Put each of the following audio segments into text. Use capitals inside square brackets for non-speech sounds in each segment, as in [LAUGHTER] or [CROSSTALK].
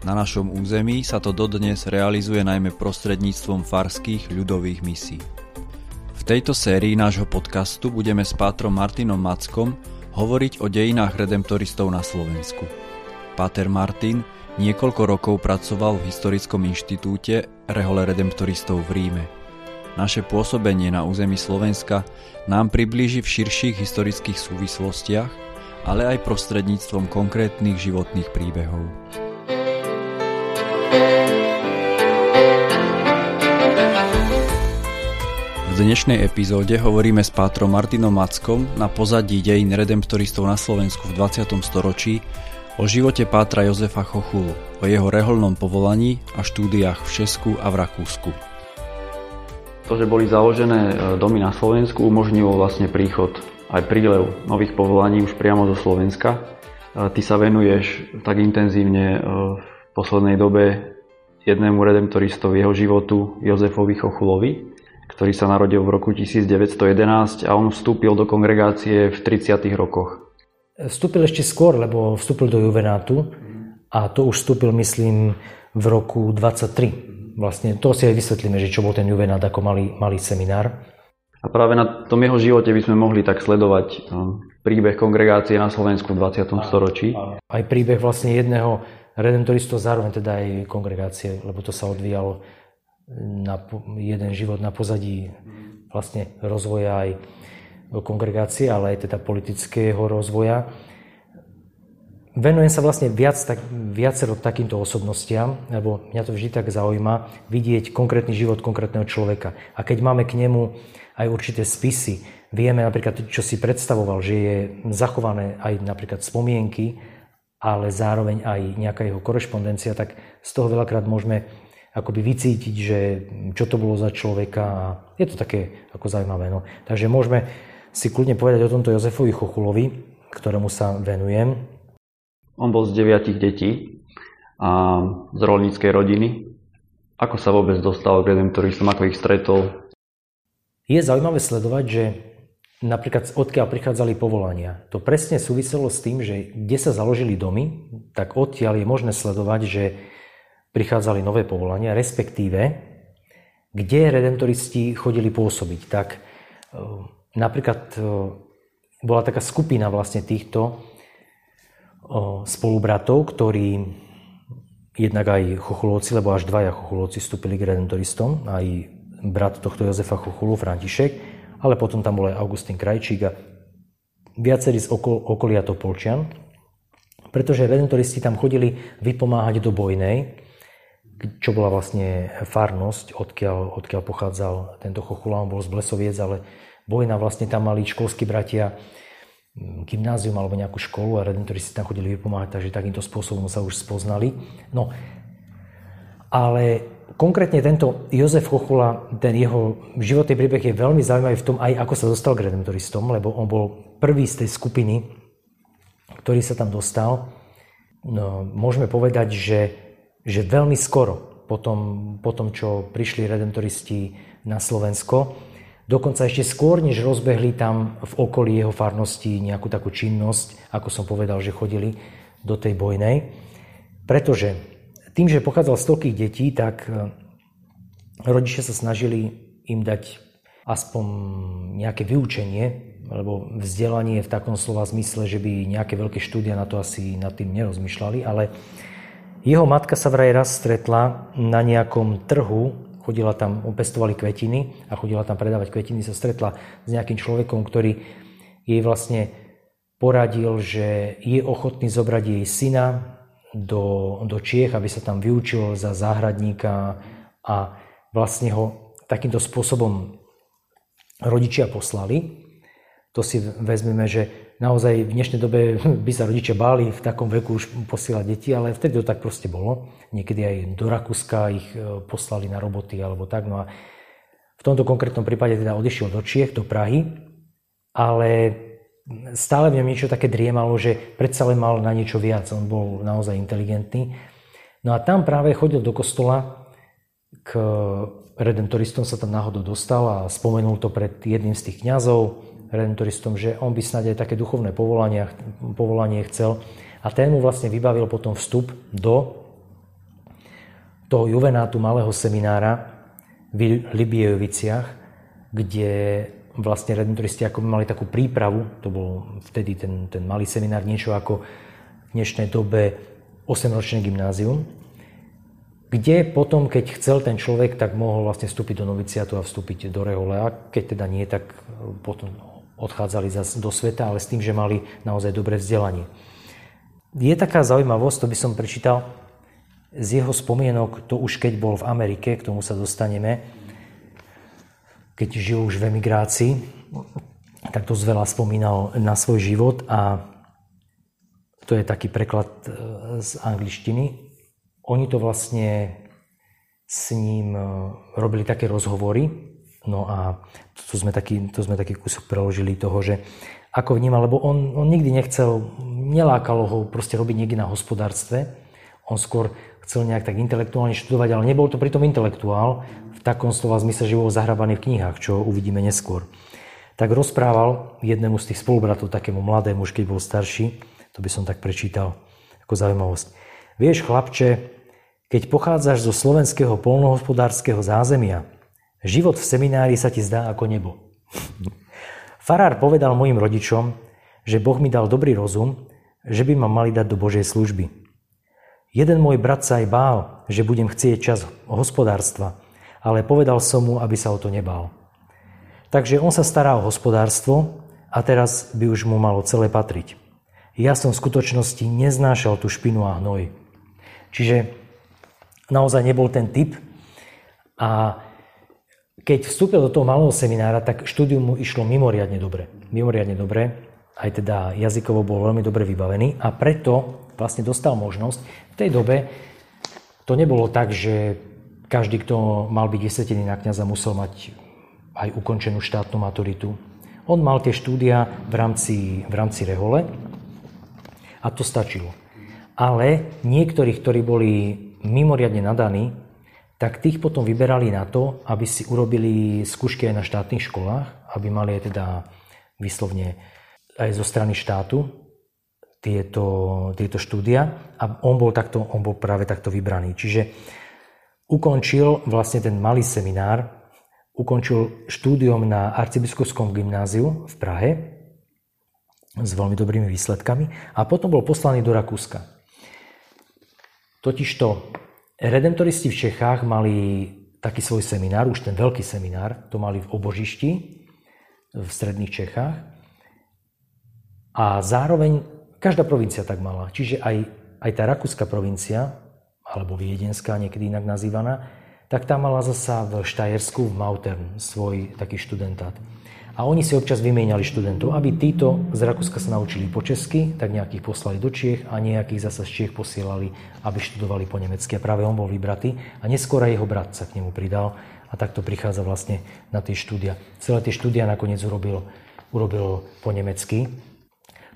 Na našom území sa to dodnes realizuje najmä prostredníctvom farských ľudových misí. V tejto sérii nášho podcastu budeme s pátrom Martinom Mackom hovoriť o dejinách redemptoristov na Slovensku. Páter Martin niekoľko rokov pracoval v Historickom inštitúte Rehole redemptoristov v Ríme. Naše pôsobenie na území Slovenska nám priblíži v širších historických súvislostiach, ale aj prostredníctvom konkrétnych životných príbehov. V dnešnej epizóde hovoríme s pátrom Martinom Mackom na pozadí dejín redemptoristov na Slovensku v 20. storočí o živote pátra Jozefa Chochulu, o jeho reholnom povolaní a štúdiách v Česku a v Rakúsku. To, že boli založené e, domy na Slovensku, umožnilo vlastne príchod aj prílev nových povolaní už priamo zo Slovenska. E, ty sa venuješ tak intenzívne e, v poslednej dobe jednému redemptoristovi jeho životu Jozefovi Chochulovi, ktorý sa narodil v roku 1911 a on vstúpil do kongregácie v 30. rokoch. Vstúpil ešte skôr, lebo vstúpil do juvenátu a to už vstúpil, myslím, v roku 23. Vlastne to si aj vysvetlíme, že čo bol ten juvenát ako malý, malý seminár. A práve na tom jeho živote by sme mohli tak sledovať um, príbeh kongregácie na Slovensku v 20. storočí. Aj príbeh vlastne jedného redemptoristov, zároveň teda aj kongregácie, lebo to sa odvíjalo na jeden život na pozadí vlastne rozvoja aj kongregácie, ale aj teda politického rozvoja. Venujem sa vlastne viac, tak, viacero takýmto osobnostiam, lebo mňa to vždy tak zaujíma, vidieť konkrétny život konkrétneho človeka. A keď máme k nemu aj určité spisy, vieme napríklad, čo si predstavoval, že je zachované aj napríklad spomienky, ale zároveň aj nejaká jeho korešpondencia, tak z toho veľakrát môžeme akoby vycítiť, že čo to bolo za človeka a je to také ako zaujímavé. No. Takže môžeme si kľudne povedať o tomto Jozefovi Chochulovi, ktorému sa venujem. On bol z deviatich detí a z rolníckej rodiny. Ako sa vôbec dostal k redemptoristom, ako ich stretol? Je zaujímavé sledovať, že napríklad odkiaľ prichádzali povolania. To presne súviselo s tým, že kde sa založili domy, tak odtiaľ je možné sledovať, že prichádzali nové povolania, respektíve kde redemptoristi chodili pôsobiť. Tak e, napríklad e, bola taká skupina vlastne týchto e, spolubratov, ktorí jednak aj Chochulovci, lebo až dvaja Chochulovci vstúpili k redemptoristom, aj brat tohto Jozefa Chochulu, František, ale potom tam bol aj Augustín Krajčík a viacerí z okol, okolia Topolčian, pretože redentoristi tam chodili vypomáhať do Bojnej, čo bola vlastne farnosť, odkiaľ, odkiaľ pochádzal tento Chochula, on bol z Blesoviec, ale Bojna vlastne tam mali školskí bratia mm, gymnázium alebo nejakú školu a redentoristi tam chodili vypomáhať, takže takýmto spôsobom sa už spoznali. No, ale Konkrétne tento Jozef Chochula, ten jeho životný príbeh je veľmi zaujímavý v tom aj, ako sa dostal k redemptoristom, lebo on bol prvý z tej skupiny, ktorý sa tam dostal. No, môžeme povedať, že, že veľmi skoro po tom, po tom, čo prišli redemptoristi na Slovensko, dokonca ešte skôr, než rozbehli tam v okolí jeho farnosti nejakú takú činnosť, ako som povedal, že chodili do tej bojnej. Pretože tým, že pochádzal z toľkých detí, tak e, rodičia sa snažili im dať aspoň nejaké vyučenie, lebo vzdelanie v takom slova zmysle, že by nejaké veľké štúdia na to asi nad tým nerozmýšľali, ale jeho matka sa vraj raz stretla na nejakom trhu, chodila tam, pestovali kvetiny a chodila tam predávať kvetiny, sa stretla s nejakým človekom, ktorý jej vlastne poradil, že je ochotný zobrať jej syna, do, do Čiech, aby sa tam vyučil za záhradníka a vlastne ho takýmto spôsobom rodičia poslali. To si vezmeme, že naozaj v dnešnej dobe [LAUGHS] by sa rodičia báli v takom veku už posielať deti, ale vtedy to tak proste bolo. Niekedy aj do Rakúska ich e, poslali na roboty alebo tak. No a v tomto konkrétnom prípade teda odišiel do Čiech, do Prahy, ale stále v ňom niečo také driemalo, že predsa len mal na niečo viac. On bol naozaj inteligentný. No a tam práve chodil do kostola k redemptoristom sa tam náhodou dostal a spomenul to pred jedným z tých kňazov, redemptoristom, že on by snáď aj také duchovné povolanie, povolanie chcel. A ten mu vlastne vybavil potom vstup do toho juvenátu malého seminára v Libiejoviciach, kde vlastne redemptoristi ako mali takú prípravu, to bol vtedy ten, ten malý seminár, niečo ako v dnešnej dobe 8-ročné gymnázium, kde potom, keď chcel ten človek, tak mohol vlastne vstúpiť do noviciatu a vstúpiť do rehole. A keď teda nie, tak potom odchádzali zase do sveta, ale s tým, že mali naozaj dobré vzdelanie. Je taká zaujímavosť, to by som prečítal z jeho spomienok, to už keď bol v Amerike, k tomu sa dostaneme, keď žil už v emigrácii, tak to veľa spomínal na svoj život a to je taký preklad e, z angličtiny. Oni to vlastne s ním e, robili také rozhovory, no a to sme taký, to sme taký kúsok preložili toho, že ako vnímal, lebo on, on nikdy nechcel, nelákalo ho proste robiť niekde na hospodárstve, on skôr chcel nejak tak intelektuálne študovať, ale nebol to pritom intelektuál, v takom slova zmysle, že bol zahrabaný v knihách, čo uvidíme neskôr. Tak rozprával jednému z tých spolubratov, takému mladému, už keď bol starší, to by som tak prečítal ako zaujímavosť. Vieš, chlapče, keď pochádzaš zo slovenského polnohospodárskeho zázemia, život v seminári sa ti zdá ako nebo. Farár povedal mojim rodičom, že Boh mi dal dobrý rozum, že by ma mali dať do Božej služby. Jeden môj brat sa aj bál, že budem chcieť čas hospodárstva, ale povedal som mu, aby sa o to nebál. Takže on sa stará o hospodárstvo a teraz by už mu malo celé patriť. Ja som v skutočnosti neznášal tú špinu a hnoj. Čiže naozaj nebol ten typ. A keď vstúpil do toho malého seminára, tak štúdium mu išlo mimoriadne dobre. Mimoriadne dobre. Aj teda jazykovo bol veľmi dobre vybavený a preto vlastne dostal možnosť. V tej dobe to nebolo tak, že každý, kto mal byť desetiny na kniaza, musel mať aj ukončenú štátnu maturitu. On mal tie štúdia v rámci, v rámci rehole a to stačilo. Ale niektorých, ktorí boli mimoriadne nadaní, tak tých potom vyberali na to, aby si urobili skúšky aj na štátnych školách, aby mali aj teda vyslovne aj zo strany štátu tieto, tieto štúdia a on bol, takto, on bol práve takto vybraný. Čiže ukončil vlastne ten malý seminár, ukončil štúdium na arcibiskupskom gymnáziu v Prahe s veľmi dobrými výsledkami a potom bol poslaný do Rakúska. Totižto redemptoristi v Čechách mali taký svoj seminár, už ten veľký seminár, to mali v Obožišti, v stredných Čechách. A zároveň každá provincia tak mala. Čiže aj, aj tá rakúska provincia, alebo viedenská, niekedy inak nazývaná, tak tá mala zasa v Štajersku, v Mautern, svoj taký študentát. A oni si občas vymieniali študentov, aby títo z Rakúska sa naučili po česky, tak nejakých poslali do Čiech a nejakých zasa z Čiech posielali, aby študovali po nemecky. A práve on bol vybratý a neskôr aj jeho brat sa k nemu pridal a takto prichádza vlastne na tie štúdia. Celé tie štúdia nakoniec urobil, urobil po nemecky.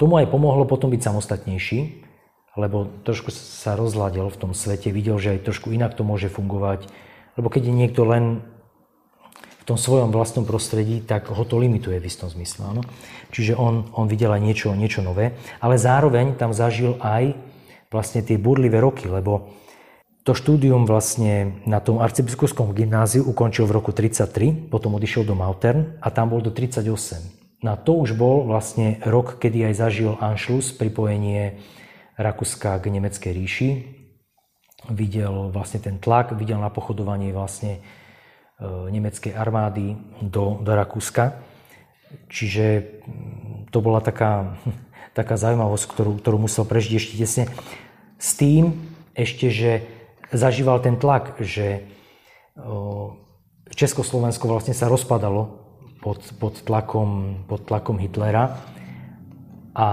Tomu aj pomohlo potom byť samostatnejší, lebo trošku sa rozhľadil v tom svete, videl, že aj trošku inak to môže fungovať. Lebo keď je niekto len tom svojom vlastnom prostredí, tak ho to limituje v istom zmysle. Áno? Čiže on, on videl aj niečo, niečo nové, ale zároveň tam zažil aj vlastne tie burlivé roky, lebo to štúdium vlastne na tom arcibiskupskom gymnáziu ukončil v roku 33, potom odišiel do Mautern a tam bol do 38. Na to už bol vlastne rok, kedy aj zažil Anschluss, pripojenie Rakúska k nemeckej ríši. Videl vlastne ten tlak, videl na pochodovanie vlastne E, nemeckej armády do, do Rakúska. Čiže to bola taká, [LAUGHS] taká zaujímavosť, ktorú, ktorú musel prežiť ešte tesne. S tým ešte, že zažíval ten tlak, že Československo vlastne sa rozpadalo pod, pod, tlakom, pod tlakom Hitlera a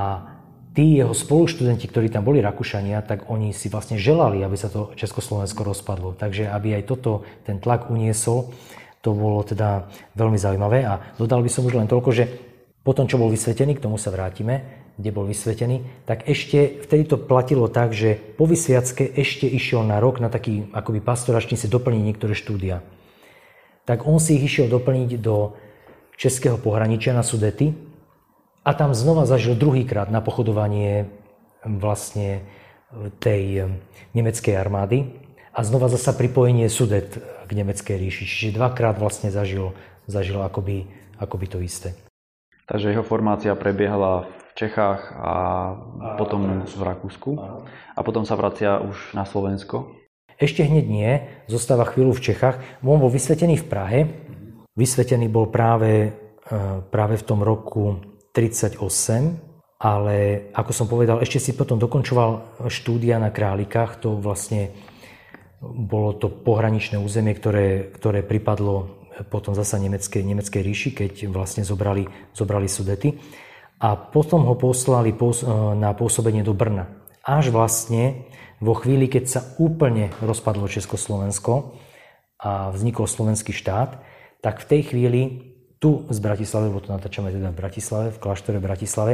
tí jeho spoluštudenti, ktorí tam boli Rakúšania, tak oni si vlastne želali, aby sa to Československo rozpadlo. Takže aby aj toto, ten tlak uniesol, to bolo teda veľmi zaujímavé. A dodal by som už len toľko, že po tom, čo bol vysvetený, k tomu sa vrátime, kde bol vysvetený, tak ešte vtedy to platilo tak, že po vysviacke ešte išiel na rok na taký akoby pastoračný si doplniť niektoré štúdia. Tak on si ich išiel doplniť do českého pohraničia na Sudety a tam znova zažil druhýkrát na pochodovanie vlastne tej nemeckej armády a znova zasa pripojenie Sudet k nemeckej ríši. Čiže dvakrát vlastne zažil, zažil akoby, akoby to isté. Takže jeho formácia prebiehala v Čechách a, a potom v Rakúsku. A potom sa vracia už na Slovensko. Ešte hneď nie, zostáva chvíľu v Čechách. On bol vysvetený v Prahe. Vysvetený bol práve, e, práve v tom roku 38, ale ako som povedal, ešte si potom dokončoval štúdia na Králikách. To vlastne bolo to pohraničné územie, ktoré, ktoré pripadlo potom zasa nemeckej, nemeckej ríši, keď vlastne zobrali, zobrali Sudety. A potom ho poslali e, na pôsobenie do Brna. Až vlastne vo chvíli, keď sa úplne rozpadlo Československo a vznikol slovenský štát, tak v tej chvíli tu z Bratislavy, lebo to natáčame teda v Bratislave, v kláštore v Bratislave,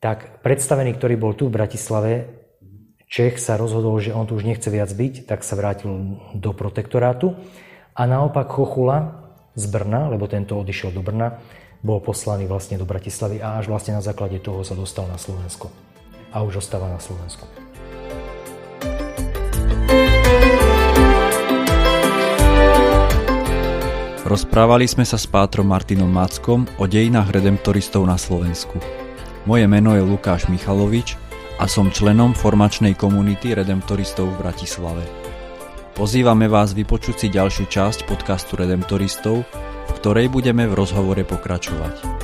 tak predstavený, ktorý bol tu v Bratislave, Čech sa rozhodol, že on tu už nechce viac byť, tak sa vrátil do protektorátu. A naopak Chochula z Brna, lebo tento odišiel do Brna, bol poslaný vlastne do Bratislavy a až vlastne na základe toho sa dostal na Slovensko. A už ostáva na Slovensku. Rozprávali sme sa s pátrom Martinom Mackom o dejinách redemptoristov na Slovensku. Moje meno je Lukáš Michalovič a som členom formačnej komunity redemptoristov v Bratislave. Pozývame vás vypočuť si ďalšiu časť podcastu Redemptoristov, v ktorej budeme v rozhovore pokračovať.